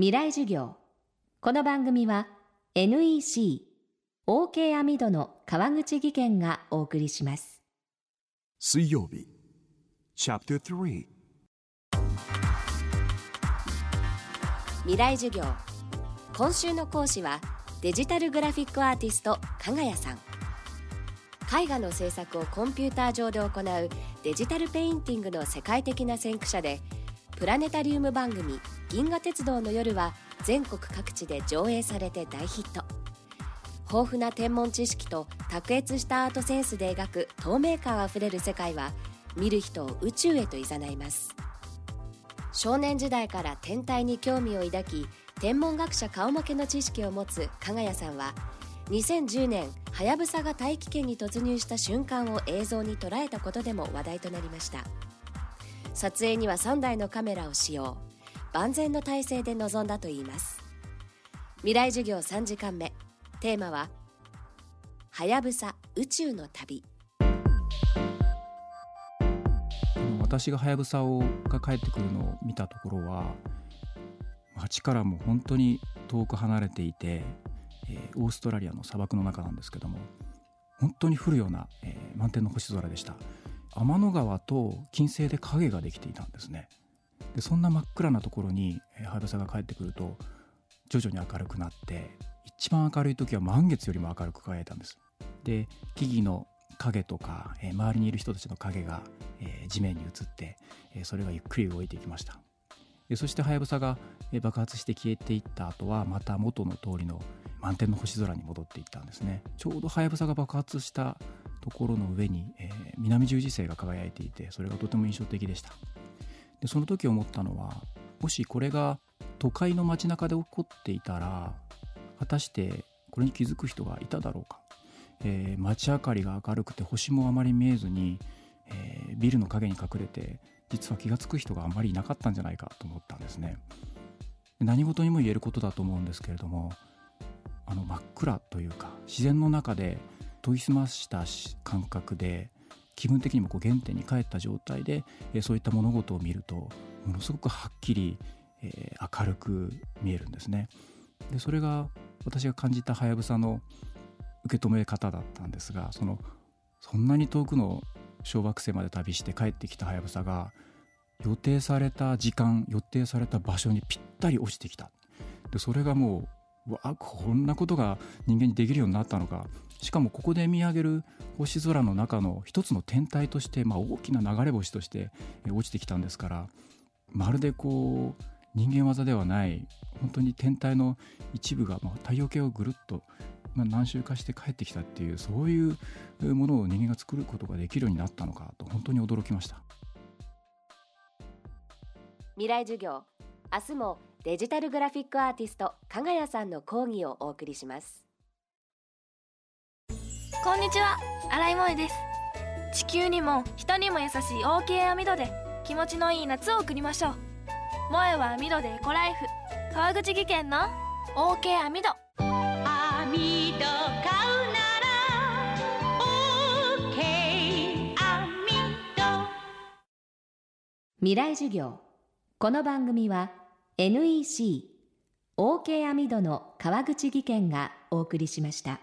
未来授業。この番組は NEC OK アミドの川口義賢がお送りします。水曜日 Chapter 3未来授業。今週の講師はデジタルグラフィックアーティスト加賀谷さん。絵画の制作をコンピューター上で行うデジタルペインティングの世界的な先駆者でプラネタリウム番組「銀河鉄道の夜」は全国各地で上映されて大ヒット。豊富な天文知識と卓越したアートセンスで描く透明感あふれる世界は見る人を宇宙へと誘います。少年時代から天体に興味を抱き天文学者顔負けの知識を持つ加賀谷さんは2010年はやぶさが大気圏に突入した瞬間を映像に捉えたことでも話題となりました。撮影には3台のカメラを使用。万全の体制で臨んだといいます。未来授業3時間目。テーマははやぶさ宇宙の旅。私がはやぶさをが帰ってくるのを見たところは街からも本当に遠く離れていて、えー、オーストラリアの砂漠の中なんですけども本当に降るような、えー、満天の星空でした。天の川と金星で影ができていたんですね。でそんな真っ暗なところにはやぶさが帰ってくると徐々に明るくなって一番明るい時は満月よりも明るく輝いたんです。で木々の影とか、えー、周りにいる人たちの影が、えー、地面に映って、えー、それがゆっくり動いていきました。そしてはやぶさが爆発して消えていった後はまた元の通りの満天の星空に戻っていったんですね。ちょうどはやぶさが爆発したところの上に、えー、南十字星が輝いていてそれがとても印象的でした。でその時思ったのはもしこれが都会の街中で起こっていたら果たしてこれに気づく人がいただろうか、えー、街明かりが明るくて星もあまり見えずに、えー、ビルの陰に隠れて実は気が付く人があまりいなかったんじゃないかと思ったんですね。何事にも言えることだと思うんですけれどもあの真っ暗というか自然の中で研ぎ澄ました感覚で気分的にもこう原点に帰った状態で、えそういった物事を見るとものすごくはっきり、えー、明るく見えるんですね。でそれが私が感じたはやぶさの受け止め方だったんですがそのそんなに遠くの小惑星まで旅して帰ってきたはやぶさが予定された時間予定された場所にぴったり落ちてきたでそれがもうわこんなことが人間にできるようになったのかしかもここで見上げる星空の中の一つの天体として、まあ、大きな流れ星として落ちてきたんですからまるでこう人間技ではない本当に天体の一部が、まあ、太陽系をぐるっと、まあ、何周かして帰ってきたっていうそういうものを人間が作ることができるようになったのかと本当に驚きました。未来授業明日もデジタルグラフィックアーティスト加賀谷さんの講義をお送りします。こんにちは。新井萌です。地球にも人にも優しい OK 網戸で気持ちのいい夏を送りましょう。萌えは網戸でエコライフ。川口技研の OK 網戸。網戸買うなら OK 網戸。未来授業。この番組は NEC OK 網戸の川口技研がお送りしました。